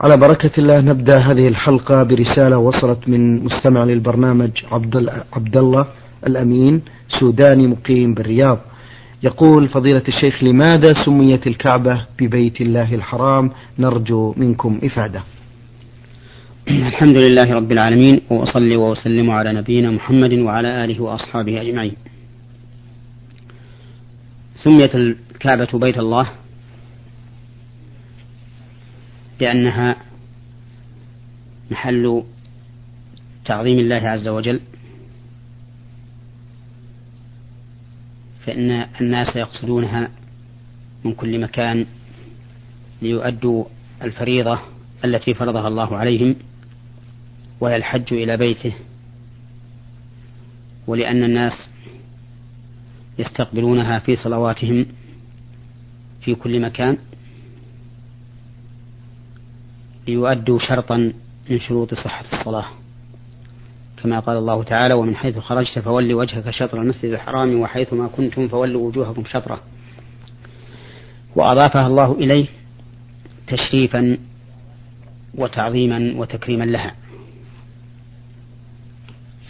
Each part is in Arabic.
على بركة الله نبدأ هذه الحلقة برسالة وصلت من مستمع للبرنامج عبد الله الأمين سوداني مقيم بالرياض. يقول فضيلة الشيخ لماذا سميت الكعبة ببيت الله الحرام؟ نرجو منكم إفادة. الحمد لله رب العالمين وأصلي وأسلم على نبينا محمد وعلى آله وأصحابه أجمعين. سميت الكعبة بيت الله لأنها محل تعظيم الله عز وجل فإن الناس يقصدونها من كل مكان ليؤدوا الفريضة التي فرضها الله عليهم وهي الحج إلى بيته ولأن الناس يستقبلونها في صلواتهم في كل مكان. ليؤدوا شرطا من شروط صحة الصلاة. كما قال الله تعالى ومن حيث خرجت فول وجهك شطر المسجد الحرام وحيثما كنتم فولوا وجوهكم شطرة. وأضافها الله إليه تشريفا وتعظيما وتكريما لها.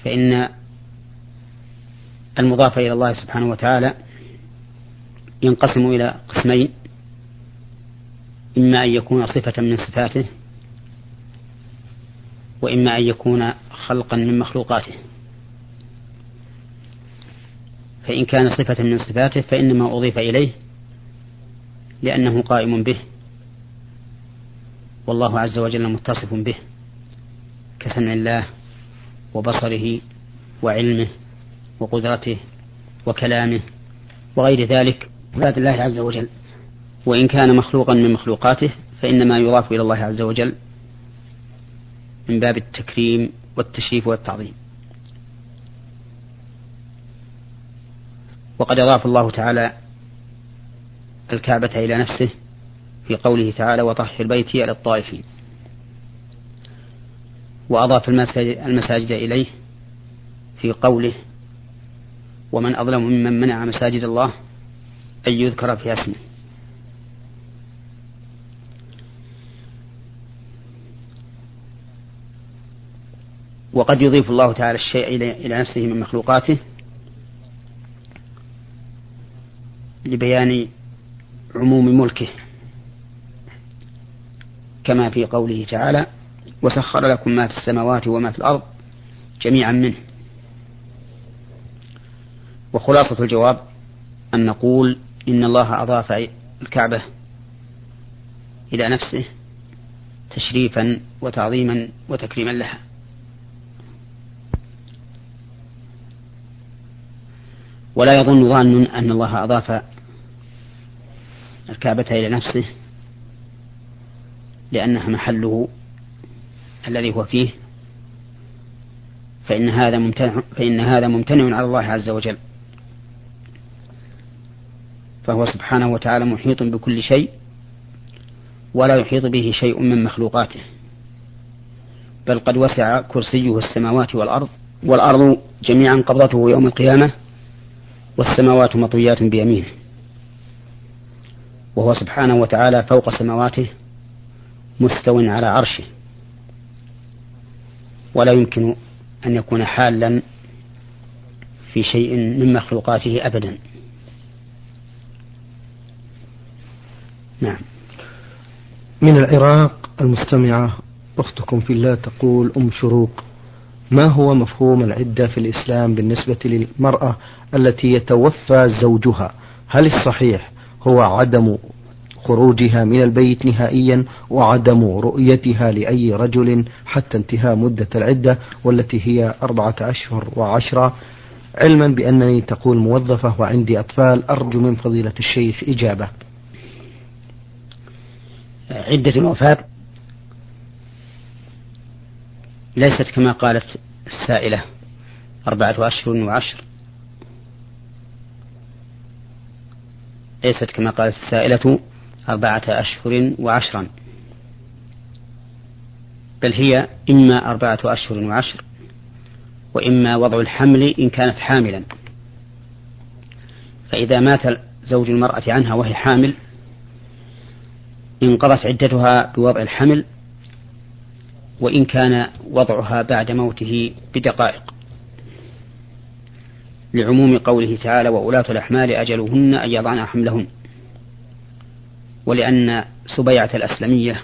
فإن المضاف إلى الله سبحانه وتعالى ينقسم إلى قسمين إما أن يكون صفة من صفاته وإما أن يكون خلقا من مخلوقاته. فإن كان صفة من صفاته فإنما أضيف إليه لأنه قائم به والله عز وجل متصف به كسمع الله وبصره وعلمه وقدرته وكلامه وغير ذلك ذات الله عز وجل. وإن كان مخلوقا من مخلوقاته فإنما يضاف إلى الله عز وجل من باب التكريم والتشريف والتعظيم. وقد أضاف الله تعالى الكعبة إلى نفسه في قوله تعالى وطهر بيتي للطائفين وأضاف المساجد إليه في قوله ومن أظلم ممن منع مساجد الله أن يذكر في اسمه وقد يضيف الله تعالى الشيء إلى نفسه من مخلوقاته لبيان عموم ملكه كما في قوله تعالى وسخر لكم ما في السماوات وما في الأرض جميعا منه. وخلاصة الجواب أن نقول إن الله أضاف الكعبة إلى نفسه تشريفا وتعظيما وتكريما لها. ولا يظن ظان أن الله أضاف الكعبة إلى نفسه لأنها محله الذي هو فيه فإن هذا ممتنع فإن هذا ممتنع على الله عز وجل. فهو سبحانه وتعالى محيط بكل شيء ولا يحيط به شيء من مخلوقاته. بل قد وسع كرسيه السماوات والأرض والأرض جميعا قبضته يوم القيامة والسماوات مطويات بيمينه. وهو سبحانه وتعالى فوق سماواته مستو على عرشه. ولا يمكن أن يكون حالا في شيء من مخلوقاته أبدا. نعم. من العراق المستمعة أختكم في الله تقول أم شروق ما هو مفهوم العدة في الإسلام بالنسبة للمرأة التي يتوفى زوجها؟ هل الصحيح هو عدم خروجها من البيت نهائيا وعدم رؤيتها لأي رجل حتى انتهاء مدة العدة والتي هي أربعة أشهر وعشرة؟ علما بأنني تقول موظفة وعندي أطفال أرجو من فضيلة الشيخ إجابة. عدة الوفاة. ليست كما قالت السائلة أربعة أشهر وعشر. ليست كما قالت السائلة أربعة أشهر وعشرا. بل هي إما أربعة أشهر وعشر وإما وضع الحمل إن كانت حاملا. فإذا مات زوج المرأة عنها وهي حامل انقضت عدتها بوضع الحمل وإن كان وضعها بعد موته بدقائق. لعموم قوله تعالى وأولاة الأحمال أجلهن أن يضعن حملهن ولأن سبيعة الأسلمية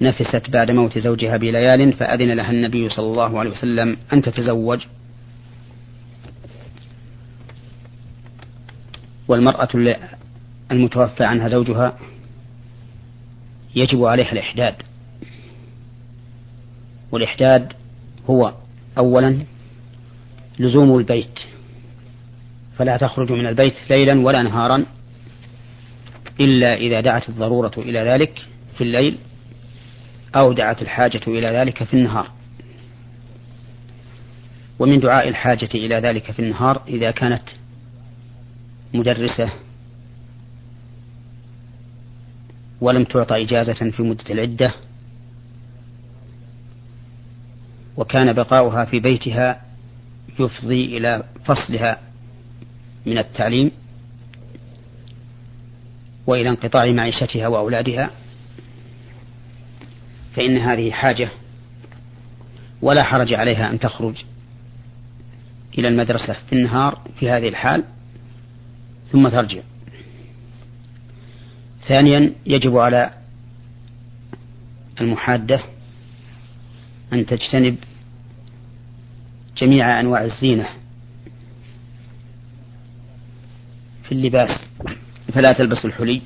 نفست بعد موت زوجها بليال فأذن لها النبي صلى الله عليه وسلم أن تتزوج. والمرأة المتوفى عنها زوجها يجب عليها الإحداد. والإحداد هو أولا لزوم البيت فلا تخرج من البيت ليلا ولا نهارا إلا إذا دعت الضرورة إلى ذلك في الليل أو دعت الحاجة إلى ذلك في النهار. ومن دعاء الحاجة إلى ذلك في النهار إذا كانت مدرسة ولم تعطى إجازة في مدة العدة وكان بقاؤها في بيتها يفضي إلى فصلها من التعليم وإلى انقطاع معيشتها وأولادها فإن هذه حاجة ولا حرج عليها أن تخرج إلى المدرسة في النهار في هذه الحال ثم ترجع. ثانيا يجب على المحادة أن تجتنب جميع أنواع الزينة في اللباس. فلا تلبس الحلي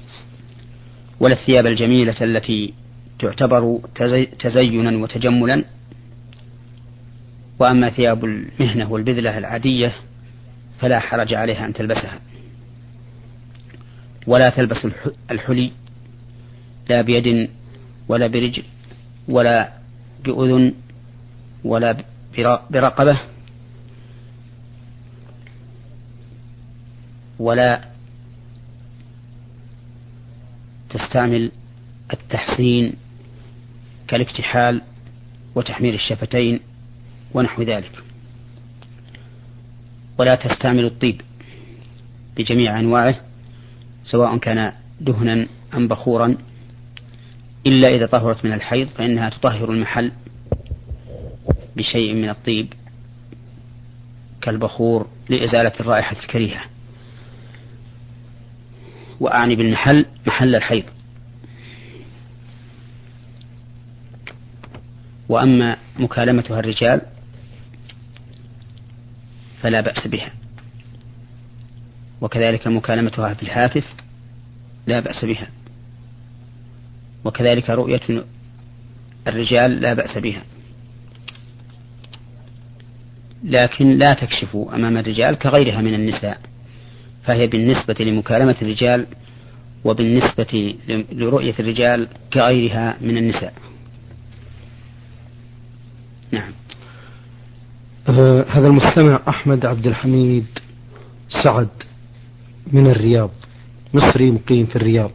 ولا الثياب الجميلة التي تعتبر تزينا وتجملا. وأما ثياب المهنة والبذلة العادية فلا حرج عليها أن تلبسها. ولا تلبس الحلي لا بيد ولا برجل ولا بأذن ولا برقبة. ولا تستعمل التحسين كالاكتحال وتحمير الشفتين ونحو ذلك. ولا تستعمل الطيب بجميع أنواعه سواء كان دهنا أم بخورا إلا إذا طهرت من الحيض فإنها تطهر المحل بشيء من الطيب كالبخور لإزالة الرائحة الكريهة. وأعني بالمحل محل الحيض. وأما مكالمتها الرجال فلا بأس بها. وكذلك مكالمتها في الهاتف لا بأس بها. وكذلك رؤية الرجال لا بأس بها. لكن لا تكشف أمام الرجال كغيرها من النساء فهي بالنسبة لمكالمة الرجال وبالنسبة لرؤية الرجال كغيرها من النساء. نعم. آه هذا المستمع أحمد عبد الحميد سعد من الرياض مصري مقيم في الرياض.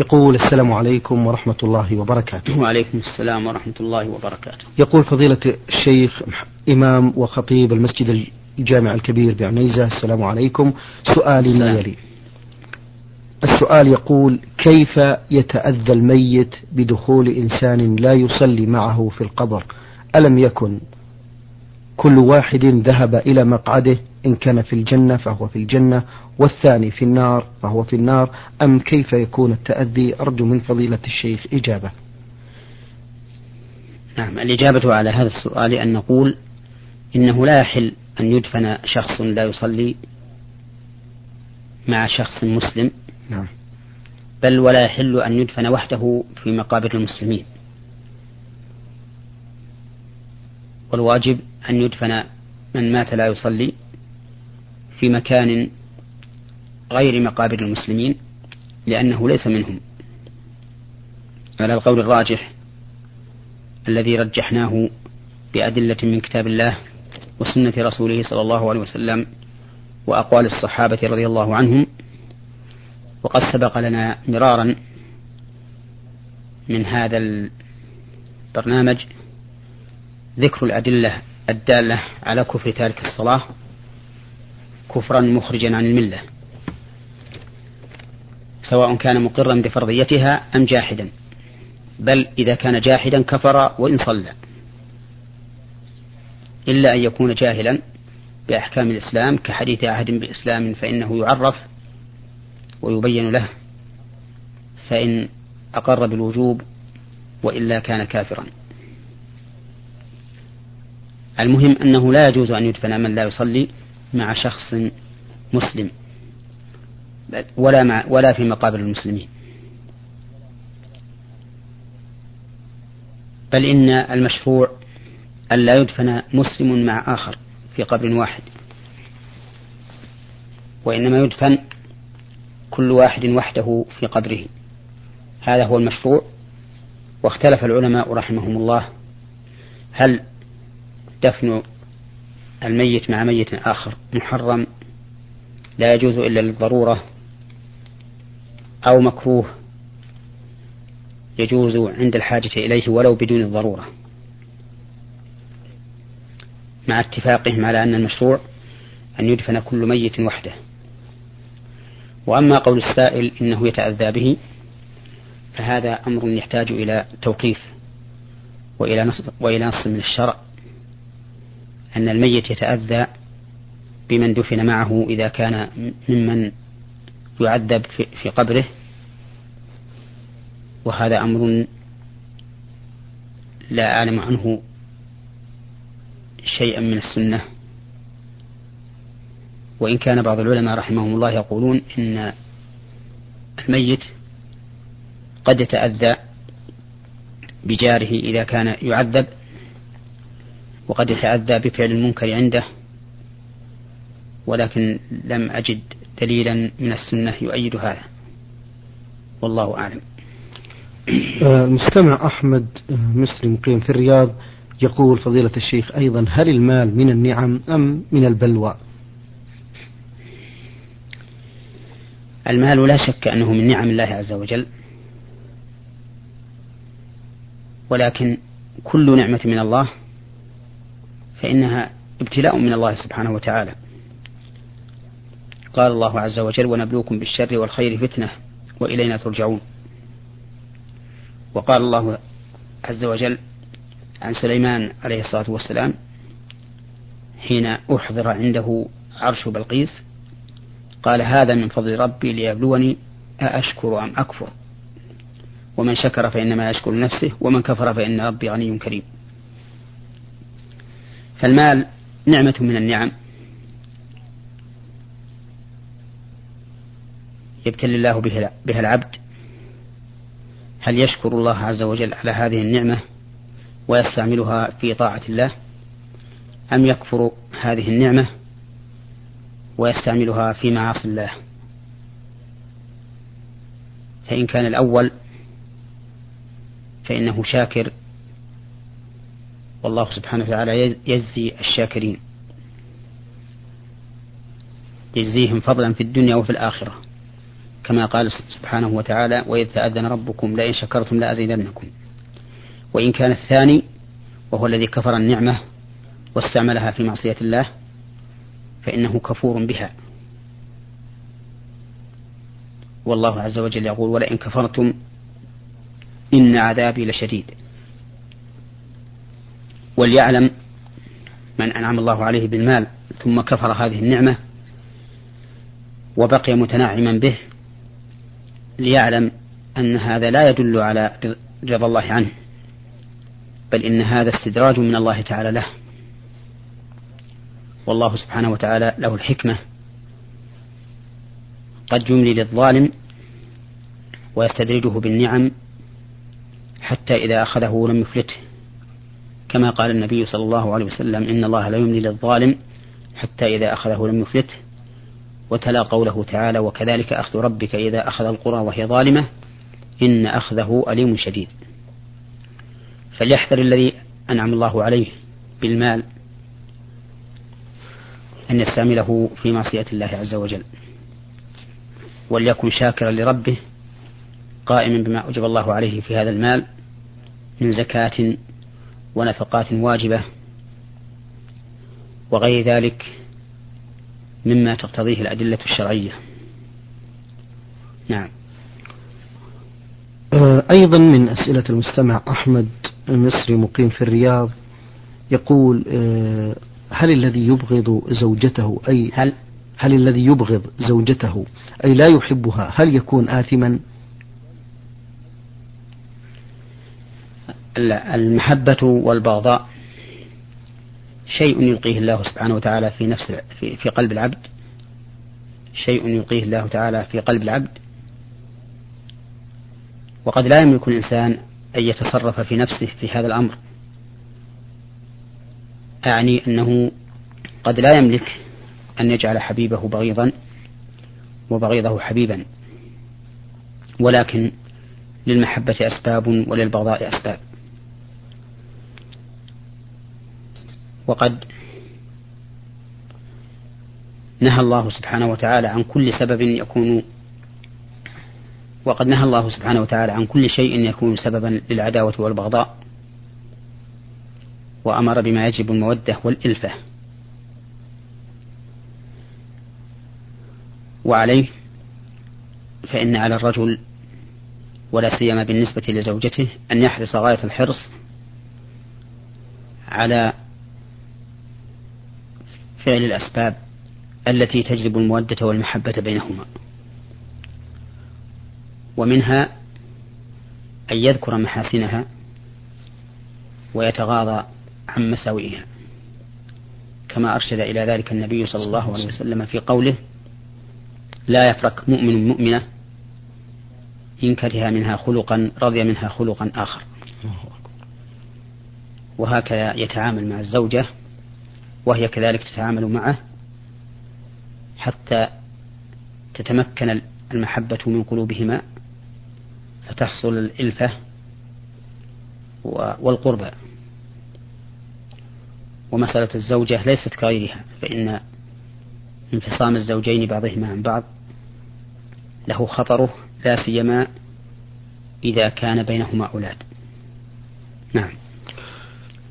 يقول السلام عليكم ورحمة الله وبركاته. وعليكم السلام ورحمة الله وبركاته. يقول فضيلة الشيخ إمام وخطيب المسجد الجامع الكبير بعنيزة. السلام عليكم. سؤالي ما يلي؟ السؤال يقول كيف يتأذى الميت بدخول إنسان لا يصلي معه في القبر؟ ألم يكن كل واحد ذهب إلى مقعده إن كان في الجنة فهو في الجنة والثاني في النار فهو في النار؟ أم كيف يكون التأذي؟ أرجو من فضيلة الشيخ إجابة. نعم الإجابة على هذا السؤال أن نقول إنه لا يحل أن يدفن شخص لا يصلي مع شخص مسلم. نعم. بل ولا يحل أن يدفن وحده في مقابر المسلمين. والواجب أن يدفن من مات لا يصلي في مكان غير مقابر المسلمين لأنه ليس منهم. على القول الراجح الذي رجحناه بأدلة من كتاب الله وسنة رسوله صلى الله عليه وسلم وأقوال الصحابة رضي الله عنهم. وقد سبق لنا مرارا من هذا البرنامج ذكر الأدلة الدالة على كفر تارك الصلاة كفرا مخرجا عن الملة سواء كان مقرا بفرضيتها أم جاحدا بل إذا كان جاحدا كفر وإن صلى. إلا أن يكون جاهلا بأحكام الإسلام كحديث أحد بإسلام فإنه يعرف ويبين له فإن أقر بالوجوب وإلا كان كافرا. المهم أنه لا يجوز أن يدفن من لا يصلي مع شخص مسلم ولا مع ولا في مقابر المسلمين. بل إن المشروع ألا يدفن مسلم مع آخر في قبر واحد. وإنما يدفن كل واحد وحده في قبره. هذا هو المشروع. واختلف العلماء رحمهم الله. هل دفن الميت مع ميت آخر محرم؟ لا يجوز إلا للضرورة. أو مكروه. يجوز عند الحاجة إليه ولو بدون الضرورة. مع اتفاقهم على أن المشروع أن يدفن كل ميت وحده. وأما قول السائل إنه يتأذى به فهذا أمر يحتاج إلى توقيف وإلى نص, وإلى نص من الشرع. أن الميت يتأذى بمن دفن معه إذا كان ممن يعذب في قبره. وهذا أمر لا أعلم عنه شيئا من السنة. وإن كان بعض العلماء رحمهم الله يقولون إن الميت قد يتأذى بجاره إذا كان يعذب وقد يتأذى بفعل المنكر عنده ولكن لم أجد دليلا من السنة يؤيد هذا. والله أعلم. آه، المستمع أحمد آه، مسلم قيم في الرياض. يقول فضيلة الشيخ أيضا هل المال من النعم أم من البلوى؟ المال لا شك أنه من نعم الله عز وجل ولكن كل نعمة من الله فإنها ابتلاء من الله سبحانه وتعالى. قال الله عز وجل ونبلوكم بالشر والخير فتنة وإلينا ترجعون. وقال الله عز وجل عن سليمان عليه الصلاة والسلام حين أحضر عنده عرش بلقيس قال هذا من فضل ربي ليبلوني أأشكر أم أكفر؟ ومن شكر فإنما يشكر نفسه ومن كفر فإن ربي غني كريم. فالمال نعمة من النعم. يبتلي الله بها العبد. هل يشكر الله عز وجل على هذه النعمة؟ ويستعملها في طاعة الله أم يكفر هذه النعمة ويستعملها في معاصي الله؟ فإن كان الأول فإنه شاكر. والله سبحانه وتعالى يجزي الشاكرين. يجزيهم فضلا في الدنيا وفي الآخرة. كما قال سبحانه وتعالى وإذ تأذن ربكم لئن شكرتم لأزيدنكم. وإن كان الثاني وهو الذي كفر النعمة واستعملها في معصية الله فإنه كفور بها. والله عز وجل يقول ولئن كفرتم إن عذابي لشديد. وليعلم من أنعم الله عليه بالمال ثم كفر هذه النعمة وبقي متنعما به ليعلم أن هذا لا يدل على رضا الله عنه. بل إن هذا استدراج من الله تعالى له. والله سبحانه وتعالى له الحكمة. قد يملي للظالم ويستدرجه بالنعم حتى إذا أخذه لم يفلته. كما قال النبي صلى الله عليه وسلم إن الله لا يملي للظالم حتى إذا أخذه لم يفلته. وتلا قوله تعالى وكذلك أخذ ربك إذا أخذ القرى وهي ظالمة إن أخذه أليم شديد. فليحذر الذي أنعم الله عليه بالمال أن يستعمله في معصية الله عز وجل. وليكن شاكرا لربه قائما بما أوجب الله عليه في هذا المال من زكاة ونفقات واجبة وغير ذلك مما تقتضيه الأدلة الشرعية. نعم. أيضا من أسئلة المستمع أحمد المصري مقيم في الرياض يقول آه، هل الذي يبغض زوجته؟ أي هل؟ هل الذي يبغض زوجته؟ أي لا يحبها هل يكون آثما؟ المحبة والبغضاء شيء يلقيه الله سبحانه وتعالى في نفس في, في قلب العبد شيء يلقيه الله تعالى في قلب العبد. وقد لا يملك الإنسان أن يتصرف في نفسه في هذا الأمر. أعني أنه قد لا يملك أن يجعل حبيبه بغيضا وبغيضه حبيبا ولكن للمحبة أسباب وللبغضاء أسباب. وقد نهى الله سبحانه وتعالى عن كل سبب يكون وقد نهى الله سبحانه وتعالى عن كل شيء يكون سببا للعداوة والبغضاء وأمر بما يجب المودة والإلفة. وعليه فإن على الرجل ولا سيما بالنسبة لزوجته أن يحرص غاية الحرص على فعل الأسباب التي تجلب المودة والمحبة بينهما. ومنها أن يذكر محاسنها ويتغاضى عن مساوئها كما أرشد إلى ذلك النبي صلى الله عليه وسلم في قوله لا يفرق مؤمن مؤمنة إن كره منها خلقا رضي منها خلقا آخر. وهكذا يتعامل مع الزوجة وهي كذلك تتعامل معه حتى تتمكن المحبة من قلوبهما فتحصل الإلفة والقربى. ومسألة الزوجة ليست كغيرها فإن انفصام الزوجين بعضهما عن بعض له خطره لا سيما إذا كان بينهما أولاد. نعم.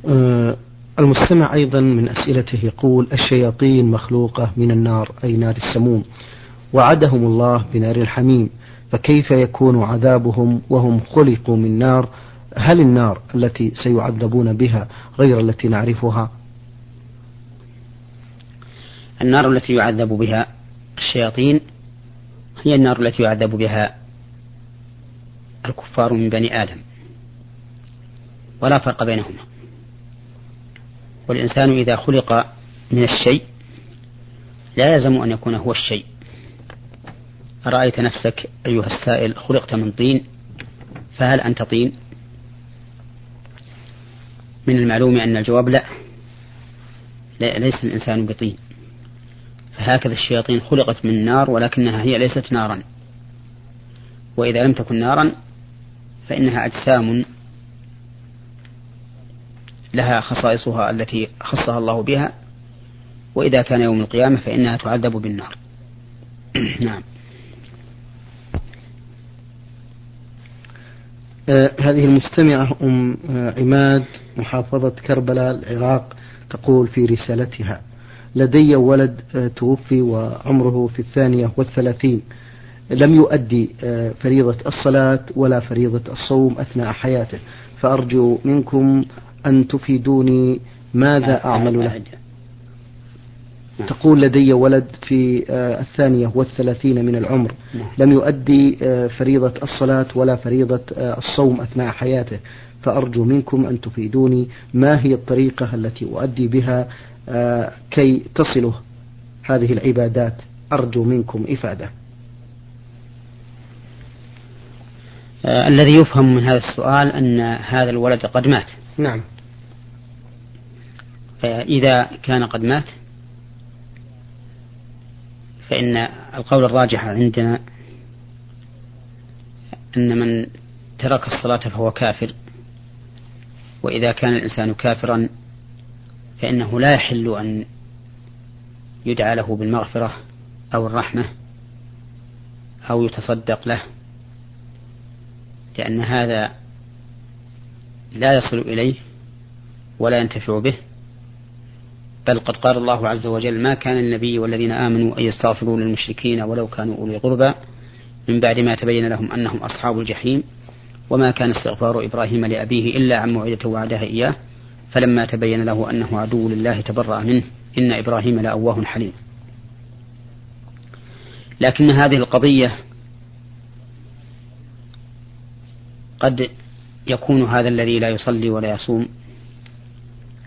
أه المستمع أيضا من أسئلته يقول الشياطين مخلوقة من النار أي نار السموم. وعدهم الله بنار الحميم. فكيف يكون عذابهم وهم خلقوا من نار؟ هل النار التي سيعذبون بها غير التي نعرفها؟ النار التي يعذب بها الشياطين هي النار التي يعذب بها الكفار من بني آدم ولا فرق بينهما. والإنسان إذا خلق من الشيء لا يلزم أن يكون هو الشيء. أرأيت نفسك أيها السائل خلقت من طين فهل أنت طين؟ من المعلوم أن الجواب لا, ليس الإنسان بطين. فهكذا الشياطين خلقت من نار ولكنها هي ليست نارا. وإذا لم تكن نارا فإنها أجسام لها خصائصها التي خصها الله بها. وإذا كان يوم القيامة فإنها تعذب بالنار. نعم آه هذه المستمعة أم آه عماد محافظة كربلاء العراق تقول في رسالتها لدي ولد آه توفي وعمره في الثانية والثلاثين. لم يؤدي آه، فريضة الصلاة ولا فريضة الصوم أثناء حياته. فأرجو منكم أن تفيدوني ماذا أعمل له؟ تقول لدي ولد في آه، الثانية والثلاثين من العمر. نعم. لم يؤدي آه، فريضة الصلاة ولا فريضة آه، الصوم أثناء حياته. فأرجو منكم أن تفيدوني. ما هي الطريقة التي أؤدي بها كي تصله هذه العبادات؟ أرجو منكم إفادة. الذي يفهم من هذا السؤال أن هذا الولد قد مات. نعم. فإذا كان قد مات فإن القول الراجح عندنا أن من ترك الصلاة فهو كافر وإذا كان الإنسان كافرا فإنه لا يحل أن يدعى له بالمغفرة أو الرحمة أو يتصدق له لأن هذا لا يصل إليه ولا ينتفع به. بل قد قال الله عز وجل ما كان النبي والذين آمنوا أن يستغفروا للمشركين ولو كانوا أولي قربى من بعد ما تبين لهم أنهم أصحاب الجحيم وما كان استغفار إبراهيم لأبيه إلا عن موعدة وعدها إياه فلما تبين له أنه عدو لله تبرأ منه إن إبراهيم لأواه حليم. لكن هذه القضية قد يكون هذا الذي لا يصلي ولا يصوم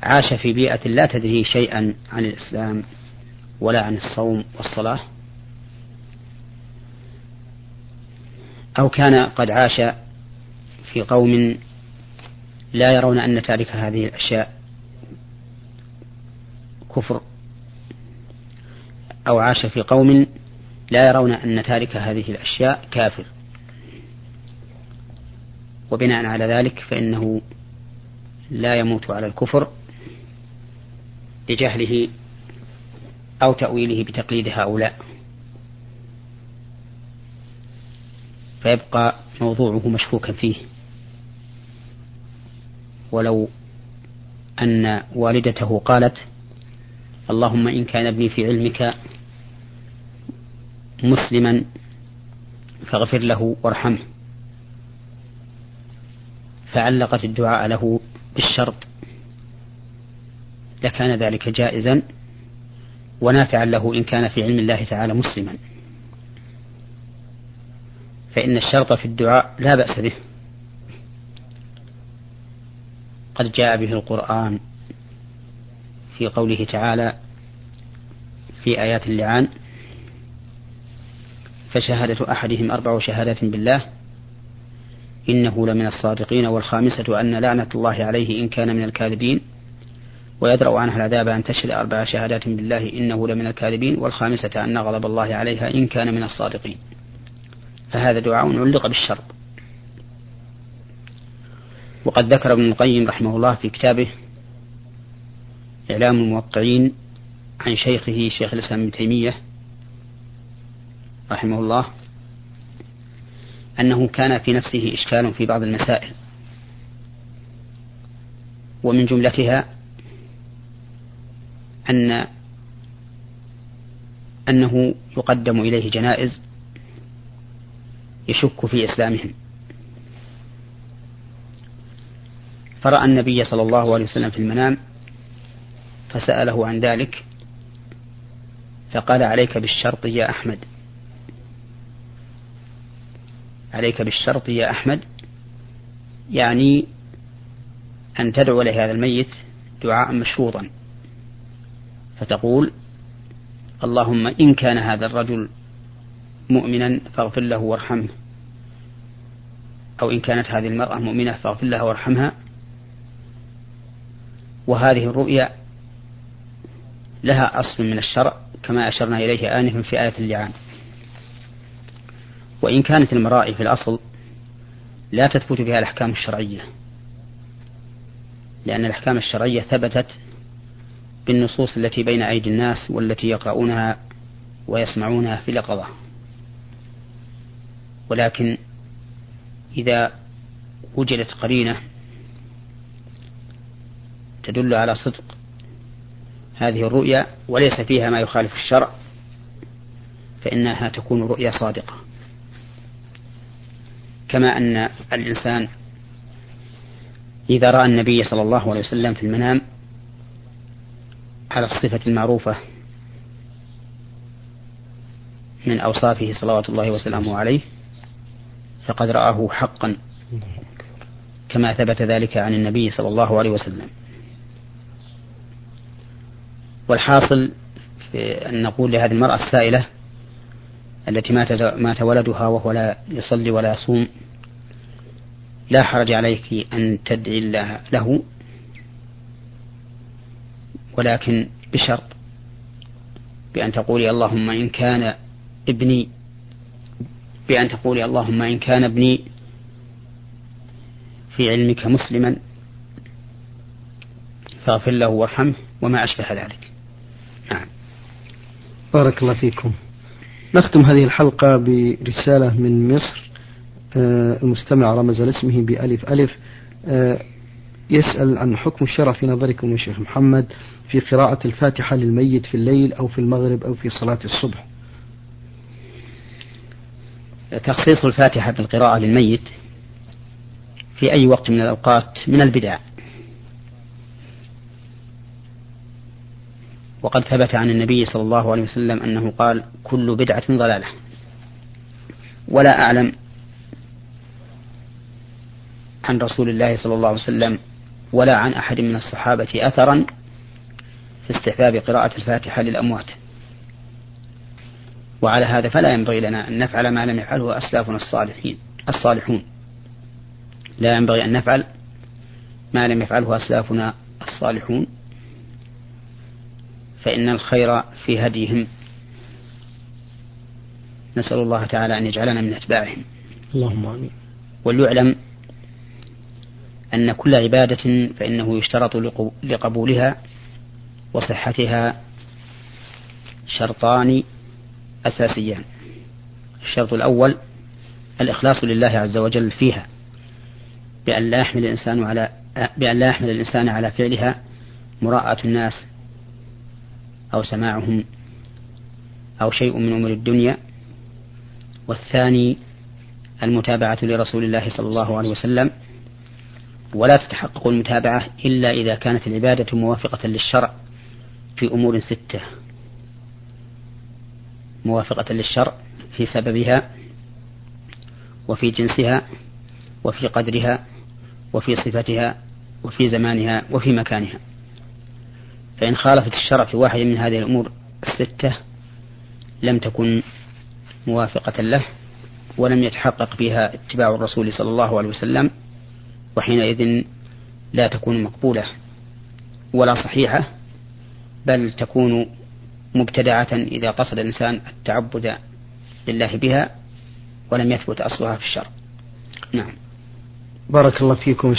عاش في بيئة لا تدري شيئا عن الإسلام ولا عن الصوم والصلاة. أو كان قد عاش في قوم لا يرون أن تارك هذه الأشياء كفر. أو عاش في قوم لا يرون أن تارك هذه الأشياء كافر. وبناء على ذلك فإنه لا يموت على الكفر. لجهله أو تأويله بتقليد هؤلاء. فيبقى موضوعه مشكوكا فيه. ولو أن والدته قالت اللهم إن كان ابني في علمك مسلما فاغفر له وارحمه. فعلقت الدعاء له بالشرط لكان ذلك جائزا ونافعا له إن كان في علم الله تعالى مسلما. فإن الشرط في الدعاء لا بأس به. قد جاء به القرآن في قوله تعالى في آيات اللعان فشهادة أحدهم أربع شهادات بالله إنه لمن الصادقين والخامسة أن لعنة الله عليه إن كان من الكاذبين. ويدرأ عنها العذاب أن تشهد أربع شهادات بالله إنه لمن الكاذبين والخامسة أن غضب الله عليها إن كان من الصادقين. فهذا دعاء علق بالشرط. وقد ذكر ابن القيم رحمه الله في كتابه إعلام الموقعين عن شيخه شيخ الإسلام ابن تيمية رحمه الله أنه كان في نفسه إشكال في بعض المسائل ومن جملتها أن أنه يقدم إليه جنائز يشك في إسلامهم. فرأى النبي صلى الله عليه وسلم في المنام فسأله عن ذلك فقال عليك بالشرط يا أحمد. عليك بالشرط يا أحمد؟ يعني أن تدعو لهذا الميت دعاء مشروطا. فتقول اللهم إن كان هذا الرجل مؤمنا فاغفر له وارحمه. أو إن كانت هذه المرأة مؤمنة فاغفر لها وارحمها. وهذه الرؤيا لها أصل من الشرع كما أشرنا إليه آنفا في آية اللعان. وإن كانت المرائي في الأصل لا تثبت بها الأحكام الشرعية لأن الأحكام الشرعية ثبتت بالنصوص التي بين أيدي الناس والتي يقرؤونها ويسمعونها في اليقظة ولكن إذا وجدت قرينة تدل على صدق هذه الرؤيا وليس فيها ما يخالف الشرع فإنها تكون رؤيا صادقة. كما أن الإنسان إذا رأى النبي صلى الله عليه وسلم في المنام على الصفة المعروفة من أوصافه صلوات الله وسلامه عليه فقد رآه حقا كما ثبت ذلك عن النبي صلى الله عليه وسلم. والحاصل في أن نقول لهذه المرأة السائلة التي مات مات ولدها وهو لا يصلي ولا يصوم لا حرج عليك أن تدعي له ولكن بشرط بأن تقولي اللهم إن كان ابني بأن تقولي اللهم إن كان ابني في علمك مسلما فاغفر له وارحمه وما أشبه ذلك. نعم. بارك الله فيكم. نختم هذه الحلقة برسالة من مصر آه، المستمع رمز لاسمه بألف ألف. آه، يسأل عن حكم الشرع في نظركم يا شيخ محمد في قراءة الفاتحة للميت في الليل أو في المغرب أو في صلاة الصبح. تخصيص الفاتحة بالقراءة للميت في أي وقت من الأوقات من البدع. وقد ثبت عن النبي صلى الله عليه وسلم أنه قال كل بدعة ضلالة. ولا أعلم عن رسول الله صلى الله عليه وسلم ولا عن أحد من الصحابة أثرا في استحباب قراءة الفاتحة للأموات. وعلى هذا فلا ينبغي لنا أن نفعل ما لم يفعله أسلافنا الصالحين الصالحون. لا ينبغي أن نفعل ما لم يفعله أسلافنا الصالحون. فإن الخير في هديهم. نسأل الله تعالى أن يجعلنا من أتباعهم. اللهم آمين. وليعلم أن كل عبادة فإنه يشترط لقبولها وصحتها شرطان أساسيان. الشرط الأول الإخلاص لله عز وجل فيها. بأن لا يحمل الإنسان على بأن لا يحمل الإنسان على فعلها مراءة الناس أو سماعهم أو شيء من أمور الدنيا. والثاني المتابعة لرسول الله صلى الله عليه وسلم. ولا تتحقق المتابعة إلا إذا كانت العبادة موافقة للشرع في أمور ستة. موافقة للشرع في سببها وفي جنسها وفي قدرها وفي صفتها وفي زمانها وفي مكانها. فإن خالفت الشرع في واحد من هذه الأمور الستة لم تكن موافقة له ولم يتحقق فيها اتباع الرسول صلى الله عليه وسلم وحينئذ لا تكون مقبولة ولا صحيحة بل تكون مبتدعة إذا قصد الإنسان التعبد لله بها ولم يثبت أصلها في الشرع. نعم. بارك الله فيكم.